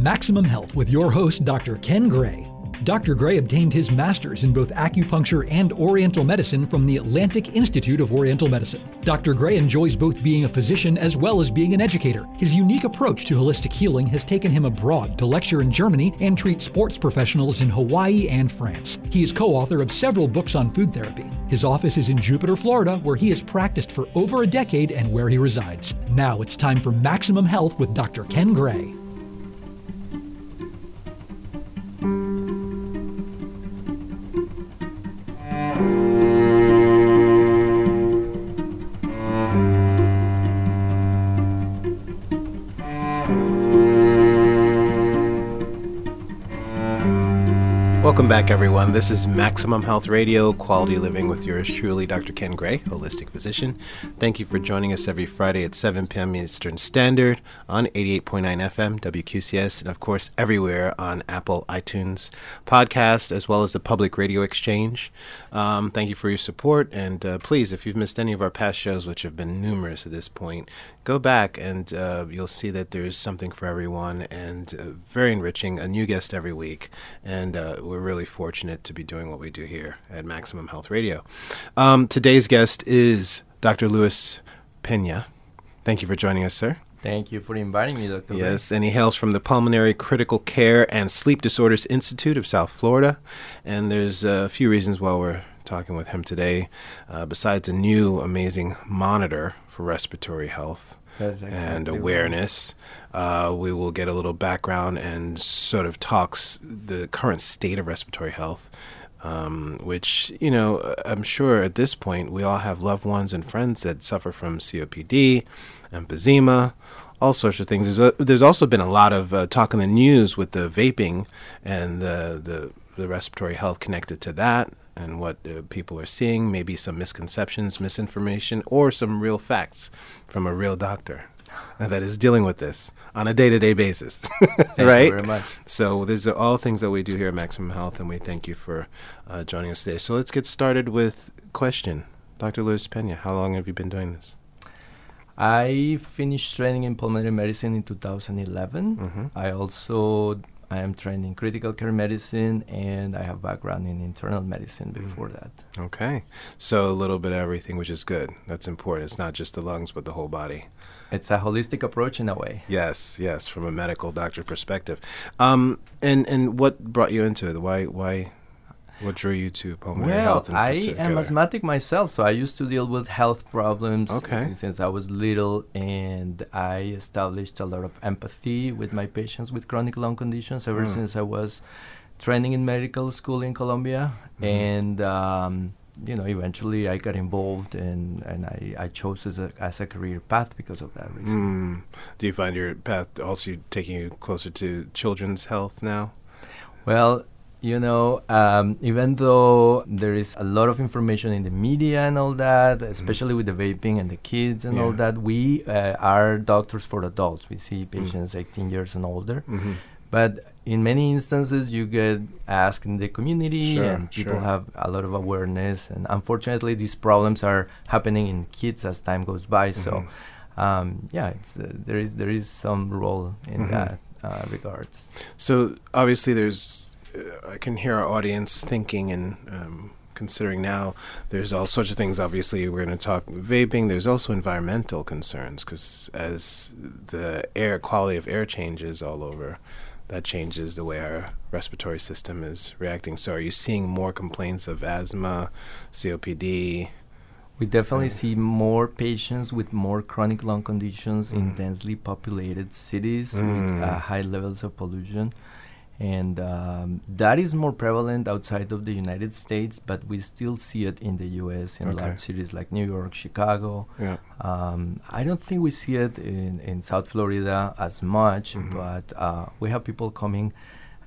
Maximum Health with your host, Dr. Ken Gray. Dr. Gray obtained his master's in both acupuncture and Oriental medicine from the Atlantic Institute of Oriental Medicine. Dr. Gray enjoys both being a physician as well as being an educator. His unique approach to holistic healing has taken him abroad to lecture in Germany and treat sports professionals in Hawaii and France. He is co author of several books on food therapy. His office is in Jupiter, Florida, where he has practiced for over a decade and where he resides. Now it's time for Maximum Health with Dr. Ken Gray. Welcome back, everyone. This is Maximum Health Radio, quality living with yours truly, Dr. Ken Gray, holistic physician. Thank you for joining us every Friday at 7 p.m. Eastern Standard on 88.9 FM, WQCS, and of course, everywhere on Apple, iTunes, podcast, as well as the Public Radio Exchange. Um, thank you for your support, and uh, please, if you've missed any of our past shows, which have been numerous at this point, go back and uh, you'll see that there's something for everyone and uh, very enriching. A new guest every week, and uh, we're really fortunate to be doing what we do here at Maximum Health Radio. Um, today's guest is Dr. Luis Pena. Thank you for joining us, sir. Thank you for inviting me, Dr. Yes, and he hails from the Pulmonary Critical Care and Sleep Disorders Institute of South Florida. And there's a few reasons why we're talking with him today, uh, besides a new amazing monitor for respiratory health exactly and awareness. Uh, we will get a little background and sort of talks the current state of respiratory health. Um, which you know, I'm sure at this point we all have loved ones and friends that suffer from COPD, emphysema, all sorts of things. There's, a, there's also been a lot of uh, talk in the news with the vaping and the, the the respiratory health connected to that and what uh, people are seeing, maybe some misconceptions, misinformation, or some real facts from a real doctor that is dealing with this on a day-to-day basis right very much. so these are all things that we do here at maximum health and we thank you for uh, joining us today so let's get started with question dr luis pena how long have you been doing this I finished training in pulmonary medicine in 2011. Mm-hmm. I also I am trained in critical care medicine and I have background in internal medicine before that. okay so a little bit of everything which is good that's important it's not just the lungs but the whole body It's a holistic approach in a way. Yes, yes, from a medical doctor perspective. Um, and and what brought you into it? Why why what drew you to pulmonary Well, health? in I am asthmatic myself, so I used to deal with health problems Okay. since I was little, and I established a lot of empathy with my patients with chronic lung conditions ever Mm. since I was training in medical school in Colombia, Mhm. and um, you know, eventually I got involved, and and I, I chose as a as a career path because of that reason. Mm. Do you find your path also taking you closer to children's health now? Well, you know, um, even though there is a lot of information in the media and all that, especially with the vaping and the kids and all Mm-hmm. That, we uh, are doctors for adults. We see patients 18 years and older. Mm-hmm. But in many instances, you get asked in the community, Sure, and people sure. have a lot of awareness. And unfortunately, these problems are happening in kids as time goes by. So, Mhm. um, yeah, it's uh, there is there is some role in Mhm. that uh, regards. So obviously, there's I can hear our audience thinking and um, considering now. There's all sorts of things. Obviously, we're going to talk vaping. There's also environmental concerns because as the air quality of air changes all over, that changes the way our respiratory system is reacting. So, are you seeing more complaints of asthma, COPD? We definitely see more patients with more chronic lung conditions in Mm. densely populated cities with Mm. uh, high levels of pollution. And um, that is more prevalent outside of the United States, but we still see it in the US in Okay. large cities like New York, Chicago. Yeah. Um, I don't think we see it in, in South Florida as much, Mhm. but uh, we have people coming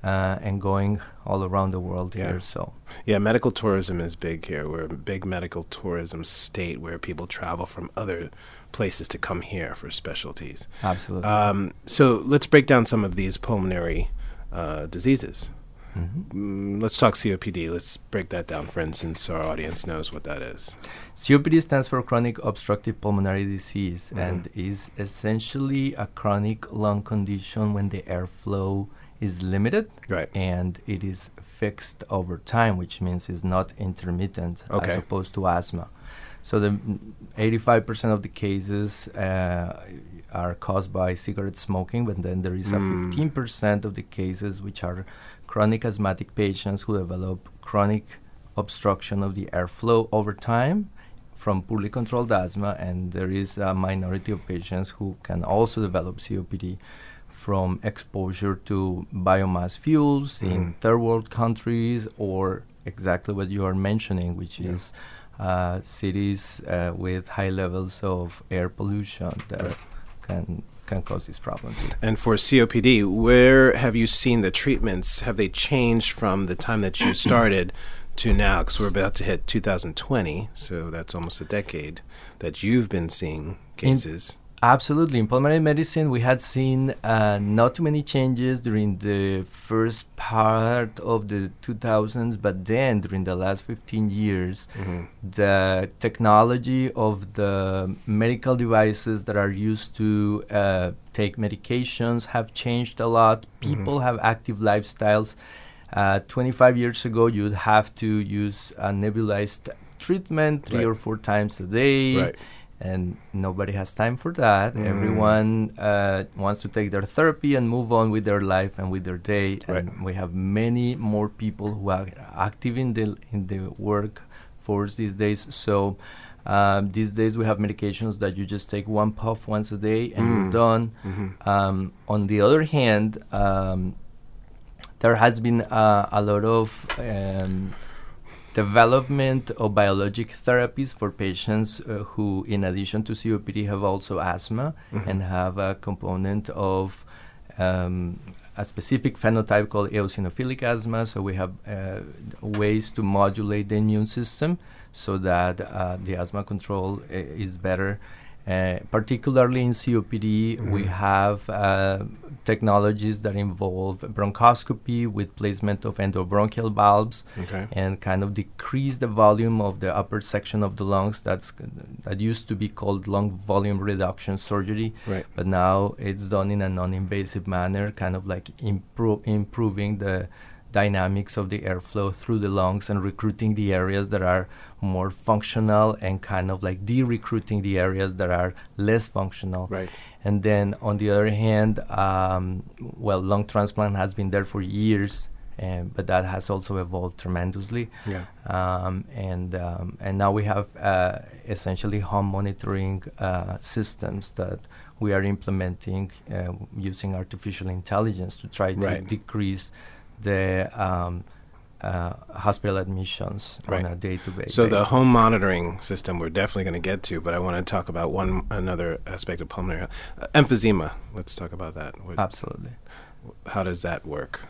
uh, and going all around the world Yeah. here. So Yeah, medical tourism is big here. We're a big medical tourism state where people travel from other places to come here for specialties. absolutely. Um, so let's break down some of these pulmonary uh, diseases. Mm, let's talk COPD. Let's break that down, for instance, so our audience knows what that is. COPD stands for chronic obstructive pulmonary disease and is essentially a chronic lung condition when the airflow is limited Right. and it is fixed over time, which means it's not intermittent Okay. as opposed to asthma. So the mm, 85% of the cases uh, are caused by cigarette smoking, but then there is a 15% of the cases which are chronic asthmatic patients who develop chronic obstruction of the airflow over time from poorly controlled asthma, and there is a minority of patients who can also develop COPD from exposure to biomass fuels in third world countries or exactly what you are mentioning, which is uh, cities uh, with high levels of air pollution. That can can cause this problem too. And for COPD, where have you seen the treatments? Have they changed from the time that you started to now? Because we're about to hit 2020, so that's almost a decade that you've been seeing cases. Absolutely. In pulmonary medicine, we had seen uh, not too many changes during the first part of the 2000s, but then during the last 15 years, the technology of the medical devices that are used to uh, take medications have changed a lot. People have active lifestyles. Uh, 25 years ago, you'd have to use a nebulized treatment three Right. or four times a day Right. And nobody has time for that. Everyone uh, wants to take their therapy and move on with their life and with their day. And we have many more people who are active in the in the workforce these days. So um, these days we have medications that you just take one puff once a day and you're done. Um, on the other hand, um, there has been uh, a lot of um, development of biologic therapies for patients uh, who, in addition to COPD, have also asthma and have a component of um, a specific phenotype called eosinophilic asthma. So we have uh, ways to modulate the immune system so that uh, the asthma control uh, is better. Uh, particularly in COPD, we have uh, technologies that involve bronchoscopy with placement of endobronchial valves Okay. and kind of decrease the volume of the upper section of the lungs. That's that used to be called lung volume reduction surgery, Right. but now it's done in a non-invasive manner, kind of like impro- improving the dynamics of the airflow through the lungs and recruiting the areas that are more functional and kind of like de-recruiting the areas that are less functional. Right. And then on the other hand, um, well, lung transplant has been there for years, um, but that has also evolved tremendously. Yeah. Um, and um, and now we have uh, essentially home monitoring uh, systems that we are implementing uh, using artificial intelligence to try to Right. decrease the um, uh, hospital admissions Right. on a day-to-day. So the home monitoring system we're definitely going to get to, but I want to talk about one another aspect of pulmonary uh, emphysema. Let's talk about that. What, absolutely. how does that work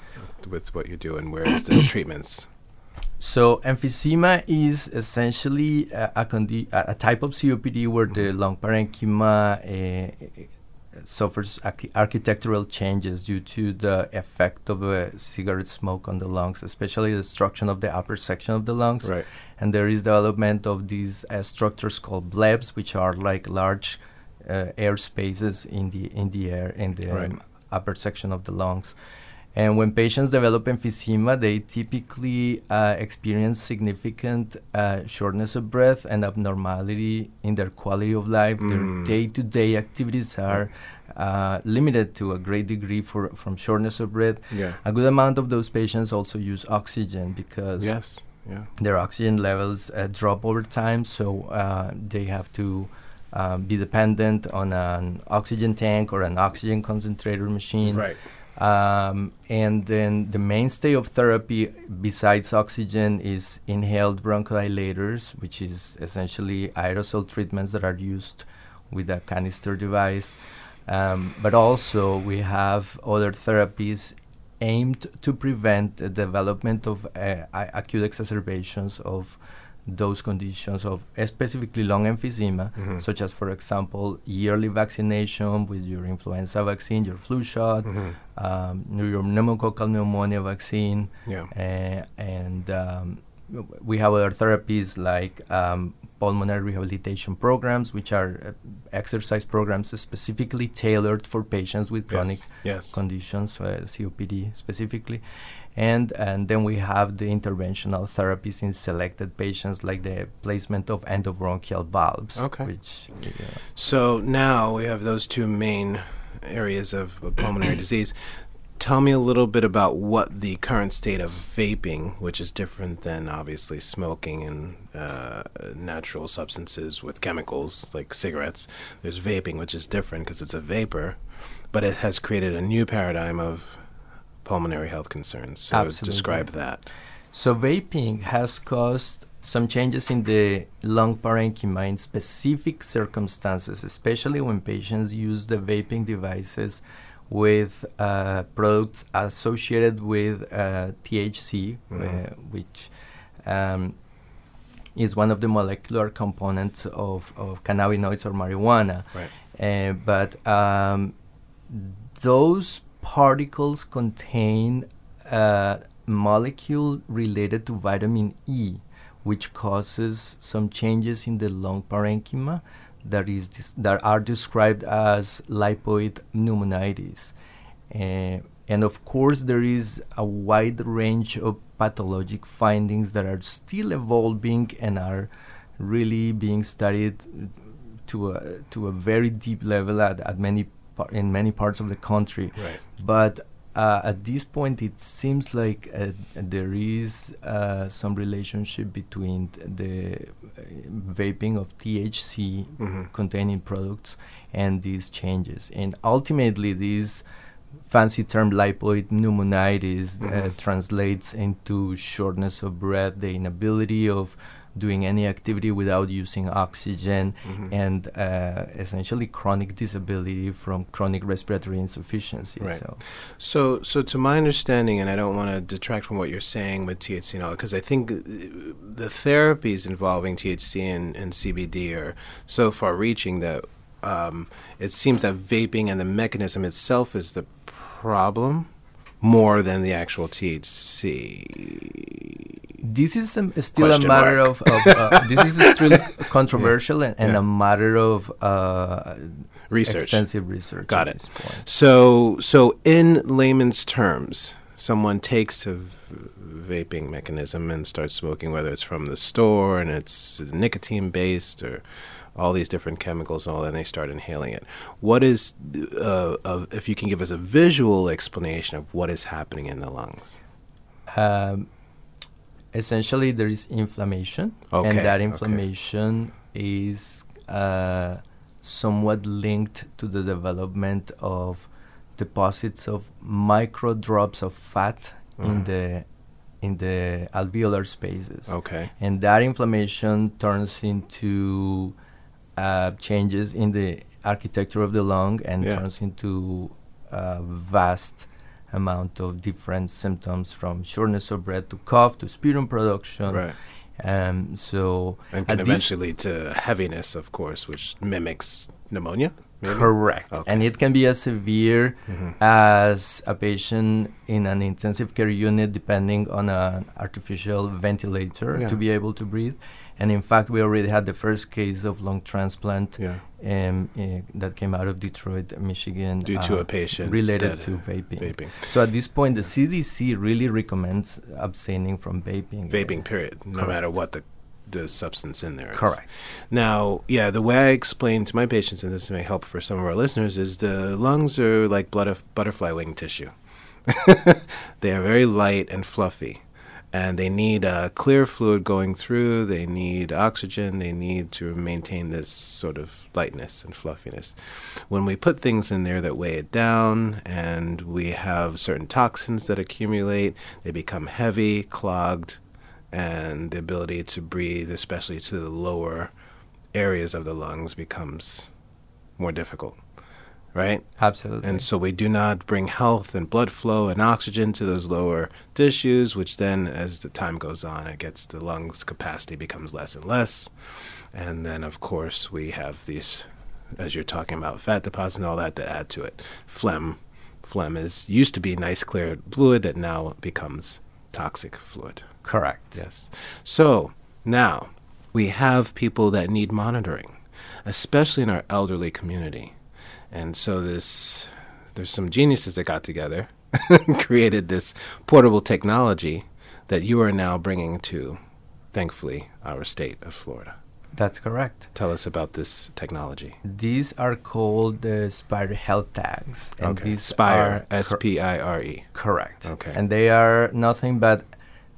with what you do, and where is the treatments? So emphysema is essentially a, a, condi- a a type of COPD where the lung parenchyma uh, suffers archi- architectural changes due to the effect of uh, cigarette smoke on the lungs, especially the destruction of the upper section of the lungs. Right. And there is development of these uh, structures called blebs, which are like large uh, air spaces in the in the air in the Right. um, upper section of the lungs. And when patients develop emphysema, they typically uh, experience significant uh, shortness of breath and abnormality in their quality of life. Their day-to-day activities are uh, limited to a great degree for, from shortness of breath. Yeah. A good amount of those patients also use oxygen because Yes. Yeah. their oxygen levels uh, drop over time, so uh, they have to um, be dependent on an oxygen tank or an oxygen concentrator machine. Right. Um, and then the mainstay of therapy besides oxygen is inhaled bronchodilators, which is essentially aerosol treatments that are used with a canister device. Um, but also, we have other therapies aimed to prevent the development of uh, acute exacerbations of those conditions of specifically lung emphysema, Mhm. such as, for example, yearly vaccination with your influenza vaccine, your flu shot, Mhm. um, your pneumococcal pneumonia vaccine, Yeah. uh, and um, we have other therapies like um, pulmonary rehabilitation programs, which are uh, exercise programs specifically tailored for patients with chronic Yes. yes. conditions, uh, COPD specifically. And, and then we have the interventional therapies in selected patients, like the placement of endobronchial valves. Okay. Which, uh, So now we have those two main areas of of pulmonary disease. Tell me a little bit about what the current state of vaping, which is different than obviously smoking and uh, natural substances with chemicals like cigarettes. There's vaping, which is different because it's a vapor, but it has created a new paradigm of pulmonary health concerns. So Absolutely. describe that. So vaping has caused some changes in the lung parenchyma in specific circumstances, especially when patients use the vaping devices with uh, products associated with uh, THC, uh, Mhm. which um, is one of the molecular components of, of cannabinoids or marijuana. Right. Uh, but um, those particles contain a molecule related to vitamin E, which causes some changes in the lung parenchyma that is that are described as lipoid pneumonitis. Uh, and of course, there is a wide range of pathologic findings that are still evolving and are really being studied to a to a very deep level at, at many in many parts of the country. Right. But uh, at this point, it seems like uh, there is uh, some relationship between the uh, vaping of THC Mhm. containing products and these changes. And ultimately, these fancy term lipoid pneumonitis uh, Mhm. translates into shortness of breath, the inability of doing any activity without using oxygen, Mhm. and uh, essentially chronic disability from chronic respiratory insufficiency. Right. So So, so to my understanding, and I don't want to detract from what you're saying with THC and all, because I think uh, the therapies involving THC and, and CBD are so far-reaching that um, it seems that vaping and the mechanism itself is the problem more than the actual THC. This is um, still Question a matter mark. of, of uh, this is still controversial and, and Yeah. a matter of uh, Research. extensive research. Got it. So, so in layman's terms, someone takes a v- vaping mechanism and starts smoking, whether it's from the store and it's nicotine based or all these different chemicals and all, and they start inhaling it. What is, uh, of, if you can give us a visual explanation of what is happening in the lungs? Um, essentially, there is inflammation, Okay, and that okay. inflammation is uh, somewhat linked to the development of deposits of micro drops of fat in Mhm. the in the alveolar spaces, Okay. and that inflammation turns into uh, changes in the architecture of the lung and Yeah. turns into a vast amount of different symptoms from shortness of breath to cough to sputum production. Right. Um, so And can eventually lead to heaviness, of course, which mimics pneumonia. maybe? correct, Okay. and it can be as severe Mhm. as a patient in an intensive care unit, depending on an artificial ventilator Yeah. to be able to breathe. And in fact, we already had the first case of lung transplant Yeah. um, uh, that came out of Detroit, Michigan, Due to uh, a patient related to vaping. Vaping. So at this point, the CDC really recommends abstaining from vaping. vaping period no matter what the the substance in there is. Correct. now yeah the way i explain to my patients and this may help for some of our listeners is the lungs are like blood butterfly wing tissue they are very light and fluffy and they need uh, clear fluid going through. They need oxygen. They need to maintain this sort of lightness and fluffiness. When we put things in there that weigh it down and we have certain toxins that accumulate they become heavy clogged and the ability to breathe, especially to the lower areas of the lungs, becomes more difficult. Right? Absolutely. And so we do not bring health and blood flow and oxygen to those lower tissues, which then, as the time goes on, it gets the lungs' capacity becomes less and less. And then, of course, we have these, as you're talking about, fat deposits and all that that add to it. Phlegm. Phlegm is used to be nice, clear fluid that now becomes toxic fluid. Correct. Yes. So now we have people that need monitoring, especially in our elderly community. And so this there's some geniuses that got together and created this portable technology that you are now bringing to thankfully our state of Florida. That's correct. Tell us about this technology. These are called uh, the Spire Health Tags. And okay. these Spire, S P I R E. Correct. Okay. And they are nothing but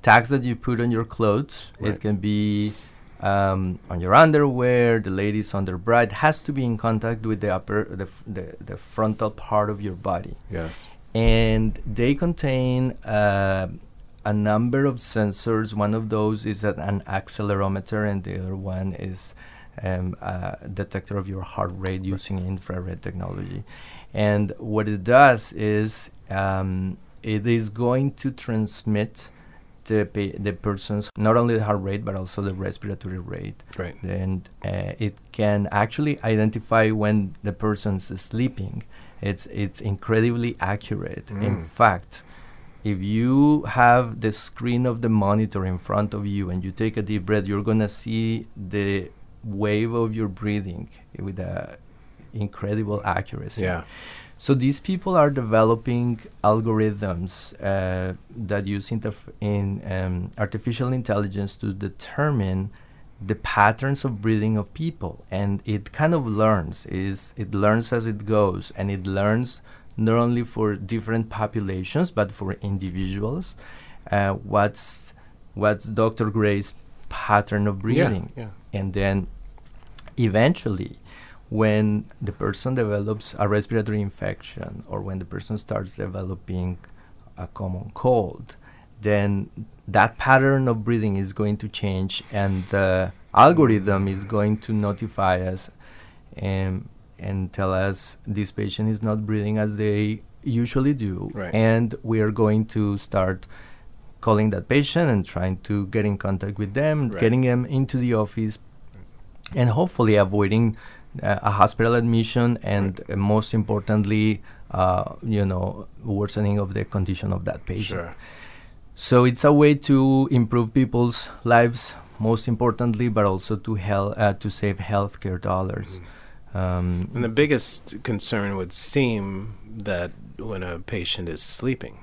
tags that you put on your clothes. Right. It can be um, on your underwear, the ladies on their bra. It has to be in contact with the upper, the, f- the, the frontal part of your body. Yes. And they contain uh, a number of sensors. One of those is an, an accelerometer, and the other one is um, a detector of your heart rate using infrared technology. And what it does is um, it is going to transmit the pa- the person's not only the heart rate but also the respiratory rate. Right. And uh, it can actually identify when the person's sleeping. It's it's incredibly accurate. In Mm. fact, if you have the screen of the monitor in front of you and you take a deep breath, you're gonna see the wave of your breathing with a incredible accuracy. Yeah. So these people are developing algorithms uh, that use interf- in um, artificial intelligence to determine the patterns of breathing of people, and it kind of learns. is It learns as it goes, and it learns not only for different populations but for individuals. Uh, what's what's Dr. Gray's pattern of breathing, Yeah. and then eventually when the person develops a respiratory infection or when the person starts developing a common cold, then that pattern of breathing is going to change and the algorithm is going to notify us and, and tell us this patient is not breathing as they usually do. Right. And we are going to start calling that patient and trying to get in contact with them, Right. getting them into the office, and hopefully avoiding a hospital admission and uh, most importantly, uh, you know, worsening of the condition of that patient. Sure. So it's a way to improve people's lives, most importantly, but also to hel- uh, to save healthcare dollars. Um, And the biggest concern would seem that when a patient is sleeping,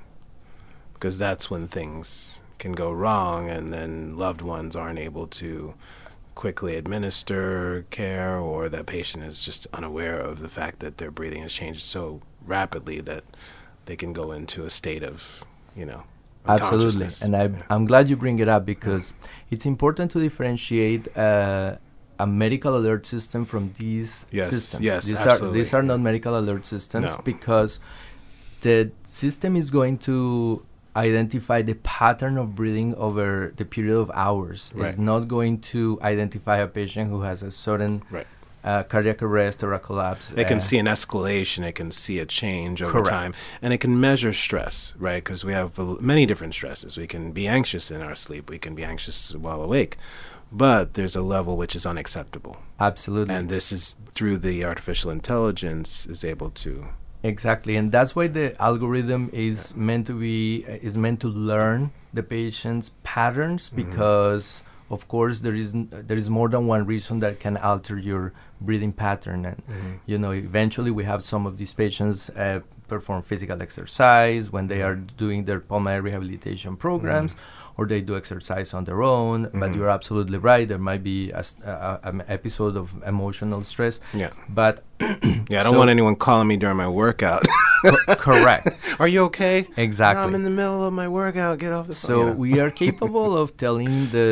because that's when things can go wrong, and then loved ones aren't able to quickly administer care, or that patient is just unaware of the fact that their breathing has changed so rapidly that they can go into a state of, you know, Absolutely, and I, Yeah. I'm glad you bring it up because it's important to differentiate uh, a medical alert system from these Yes, systems. yes, these absolutely. are these are not medical alert systems No. because the system is going to identify the pattern of breathing over the period of hours. Right. It's not going to identify a patient who has a sudden Right. uh, cardiac arrest or a collapse. It can uh, see an escalation. It can see a change over Correct. time, and it can measure stress, right? Because we have uh, many different stresses. We can be anxious in our sleep. We can be anxious while awake, but there's a level which is unacceptable, absolutely. and this is through the artificial intelligence is able to. Exactly, and that's why the algorithm is meant to be uh, is meant to learn the patient's patterns Mm-hmm. because, of course, there is n- there is more than one reason that can alter your breathing pattern, and Mm-hmm. you know eventually we have some of these patients uh, perform physical exercise when they are Mm-hmm. doing their pulmonary rehabilitation programs. Or they do exercise on their own, but Mhm. you're absolutely right. There might be a a- an episode of emotional stress, Yeah, but yeah. I don't So- want anyone calling me during my workout. co- correct. Are you okay? Exactly. I'm in the middle of my workout. Get off the phone. So you know. we are capable of telling the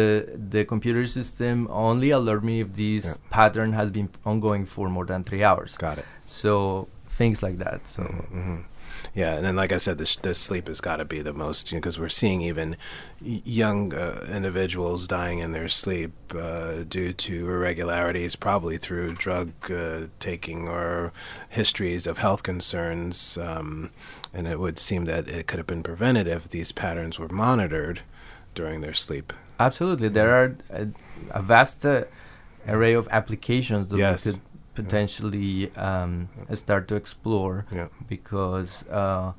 the computer system only alert me if this Yeah. pattern has been ongoing for more than three hours. got it. So things like that. So hmm Yeah, and then like I said, the, the sleep has got to be the most because we're seeing even young uh, individuals dying in their sleep uh, due to irregularities, probably through drug uh, taking or histories of health concerns. Um, and it would seem that it could have been prevented if these patterns were monitored during their sleep. Absolutely, there are a, a vast uh, array of applications that Yes. could potentially um, start to explore Yeah. because uh,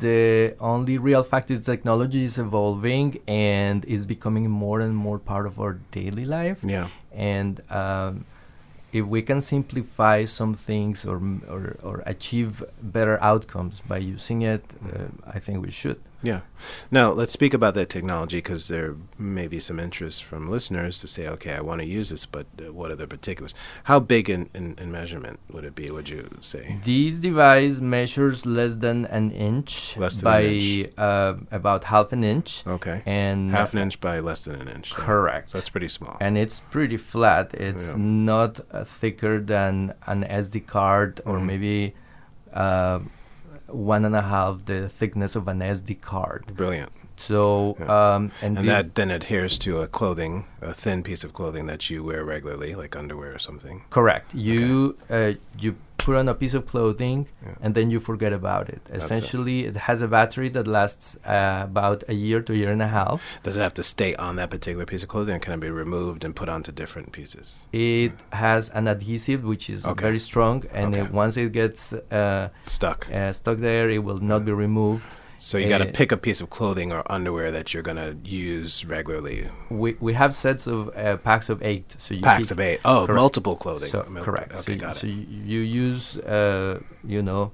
the only real fact is technology is evolving and is becoming more and more part of our daily life Yeah. and um, if we can simplify some things or, or or achieve better outcomes by using it, uh, I think we should. Yeah. Now, let's speak about that technology because there may be some interest from listeners to say, okay, I want to use this, but uh, what are the particulars? How big in, in, in measurement would it be, would you say? This device measures less than an inch than by an inch. Uh, about half an inch, Okay. and Half an inch by less than an inch. correct. So that's pretty small. and it's pretty flat. It's Yeah. not uh, thicker than an SD card, or Mhm. maybe uh, one and a half the thickness of an SD card. Brilliant. So Yeah. um, and, And that then adheres to a clothing, a thin piece of clothing that you wear regularly, like underwear or something. Correct. You uh, you put on a piece of clothing Yeah. and then you forget about it. That's. Essentially, it. has a battery that lasts uh, about a year to a year and a half. Does it have to stay on that particular piece of clothing or can it be removed and put onto different pieces? It has an adhesive which is Okay. very strong, and Okay. it, once it gets uh, Stuck. uh, stuck there, it will not be removed. So you got to Uh, pick a piece of clothing or underwear that you're going to use regularly. We we have sets of uh, packs of eight, so you Packs of eight. Oh, Correct. multiple clothing. So Mul- correct. Okay, so, got so it. y- you use, uh, you know,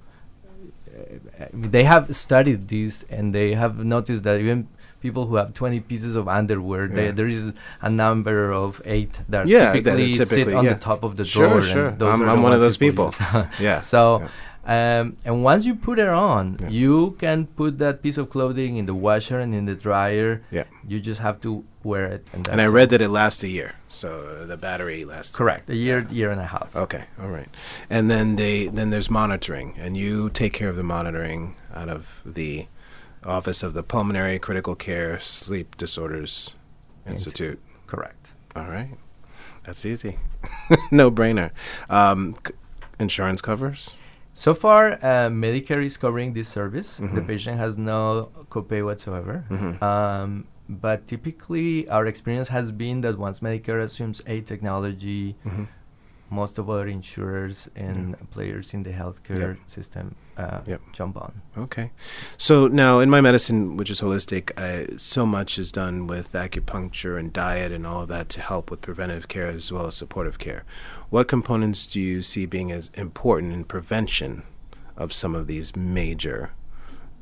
uh, they have studied this and they have noticed that even people who have 20 pieces of underwear, they, there is a number of eight that Yeah, that typically, sit on yeah. the top of the Sure, drawer. sure. And those I'm- I'm one of those people people. Yeah. So. Yeah. Um, and once you put it on, Yeah. you can put that piece of clothing in the washer and in the dryer. Yeah. You just have to wear it. And, And I read it. that it lasts a year. So the battery lasts. Correct. A year, year and a half. Okay, all right. And then they then there's monitoring, and you take care of the monitoring out of the Office of the Pulmonary Critical Care Sleep Disorders Institute. Correct. All right, that's easy, no brainer. Um, c- insurance covers. So far, uh, Medicare is covering this service. The Mhm. patient has no copay whatsoever. Mhm. Um, but typically, our experience has been that once Medicare assumes a technology, Mhm. Most of our insurers and players in the healthcare system uh, Yep. jump on. Okay. So now in my medicine, which is holistic, I, so much is done with acupuncture and diet and all of that to help with preventive care as well as supportive care. What components do you see being as important in prevention of some of these major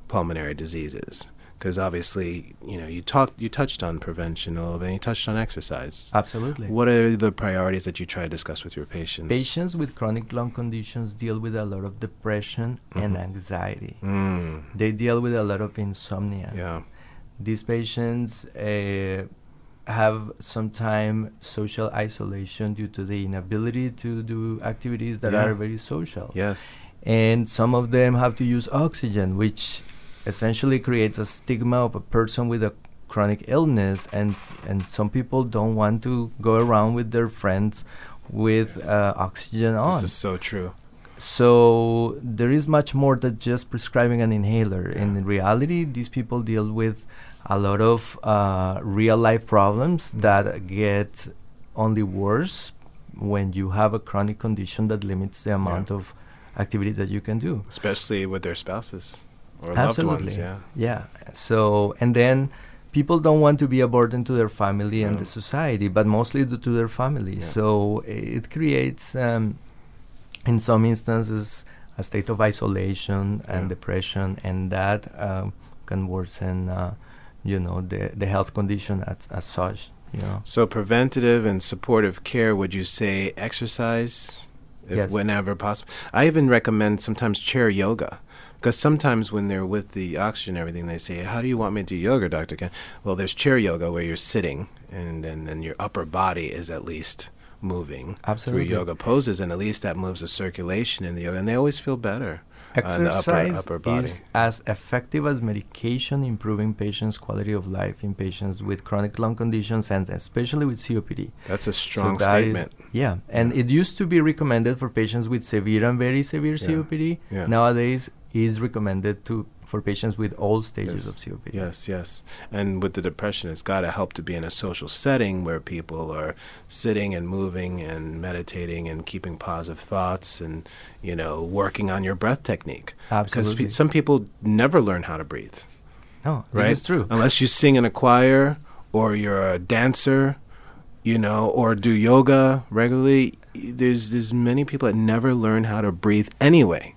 pulmonary diseases? Because obviously, you know, you talked, you touched on prevention a little bit. and You touched on exercise. Absolutely. What are the priorities that you try to discuss with your patients? Patients with chronic lung conditions deal with a lot of depression and Mhm. anxiety. Mm, They deal with a lot of insomnia. yeah. these patients uh, have sometimes social isolation due to the inability to do activities that Yeah. are very social. Yes. And some of them have to use oxygen, which essentially creates a stigma of a person with a chronic illness. And, and some people don't want to go around with their friends with uh, oxygen on. This is so true. So there is much more than just prescribing an inhaler. Yeah. In reality, these people deal with a lot of uh, real life problems that get only worse when you have a chronic condition that limits the amount of activity that you can do. especially with their spouses or Absolutely. ones. Yeah. Yeah. So, and then people don't want to be a burden to their family and No. the society, but mostly to, to their family. Yeah. So it creates, um, in some instances, a state of isolation and Yeah. depression, and that um, can worsen, uh, you know, the, the health condition as, as such. You know. So preventative and supportive care. Would you say exercise, if Yes. whenever possible? I even recommend sometimes chair yoga. Because sometimes when they're with the oxygen and everything, they say, "How do you want me to do yoga, Doctor Ken?" Well, there's chair yoga where you're sitting, and then then your upper body is at least moving Absolutely. through yoga poses, and at least that moves the circulation in the yoga, and they always feel better uh, Exercise upper, upper body. is as effective as medication improving patients' quality of life in patients with chronic lung conditions and especially with COPD. That's a strong that is- statement. yeah, and it used to be recommended for patients with severe and very severe Yeah, COPD. yeah. Nowadays, is recommended to for patients with all stages Yes, of COPD. Yes, yes. And with the depression, it's got to help to be in a social setting where people are sitting and moving and meditating and keeping positive thoughts and, you know, working on your breath technique. Because Absolutely. pe- some people never learn how to breathe, no, right? is true. Unless you sing in a choir or you're a dancer, you know, or do yoga regularly. There's there's many people that never learn how to breathe anyway.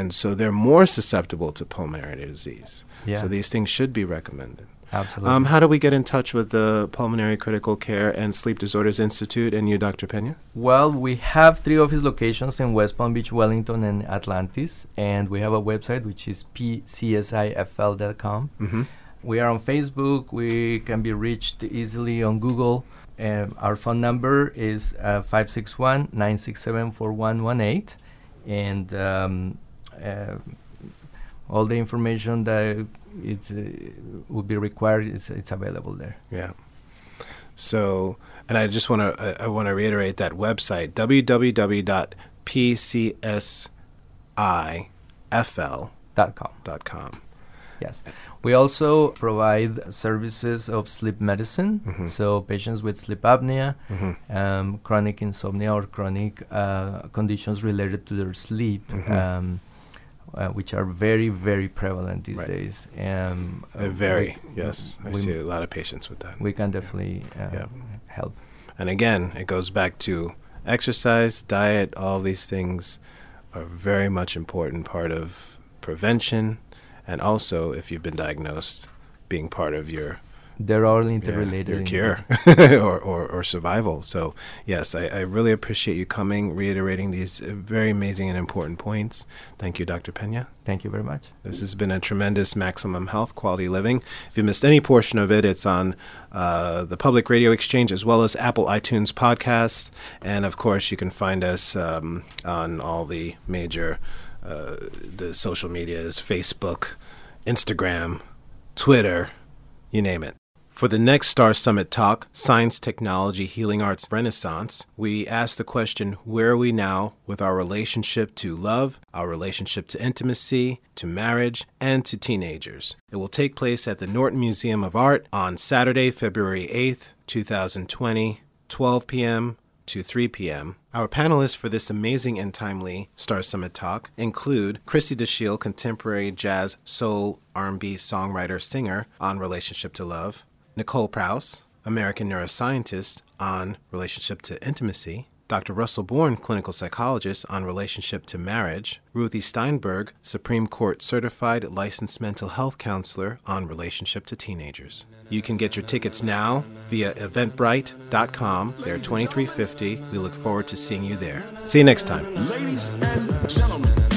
And so they're more susceptible to pulmonary disease. yeah, So these things should be recommended. absolutely. Um, how do we get in touch with the Pulmonary Critical Care and Sleep Disorders Institute and you, Dr. Pena? Well, we have three office locations in West Palm Beach, Wellington, and Atlantis, and we have a website which is pcsifl.com. Mm-hmm. We are on Facebook. We can be reached easily on Google. Um, our phone number is uh, 561 967 4118. And um, all the information that it's, uh, would be required is it's available there. Yeah. So, and I just want to I, want to reiterate that website www.pcsifl.com. Dot com. Yes. We also provide services of sleep medicine. Mhm. So patients with sleep apnea, Mm-hmm. um, chronic insomnia, or chronic uh, conditions related to their sleep, Mhm. um, uh, which are very, very prevalent these Right. days. Um, uh, very, we- yes. I we, see a lot of patients with that. we can definitely uh, Yeah. help. And again, it goes back to exercise, diet, all these things are very much important part of prevention and also if you've been diagnosed being part of your They're all yeah, interrelated. your in- cure or, or, or survival. So yes, I, I really appreciate you coming, reiterating these very amazing and important points. Thank you, Dr. Pena. Thank you very much. This has been a tremendous Maximum Health Quality Living. If you missed any portion of it, it's on uh, the Public Radio Exchange as well as Apple iTunes podcasts. And of course, you can find us um, on all the major uh, the social medias Facebook, Instagram, Twitter, you name it. For the next Star Summit talk, Science, Technology, Healing Arts Renaissance, we ask the question where are we now with our relationship to love, our relationship to intimacy, to marriage, and to teenagers? It will take place at the Norton Museum of Art on Saturday, February 8th, 2020, 12 p.m. to 3 p.m. Our panelists for this amazing and timely Star Summit talk include Chrissy DeShiel, contemporary jazz, soul, R&B songwriter, singer on relationship to love, Nicole Prause, American neuroscientist on relationship to intimacy, Dr. Russell Bourne, clinical psychologist on relationship to marriage, Ruthie Steinberg, Supreme Court certified licensed mental health counselor on relationship to teenagers. You can get your tickets now via eventbrite.com. They're $23.50. We look forward to seeing you there. See you next time. Ladies and gentlemen,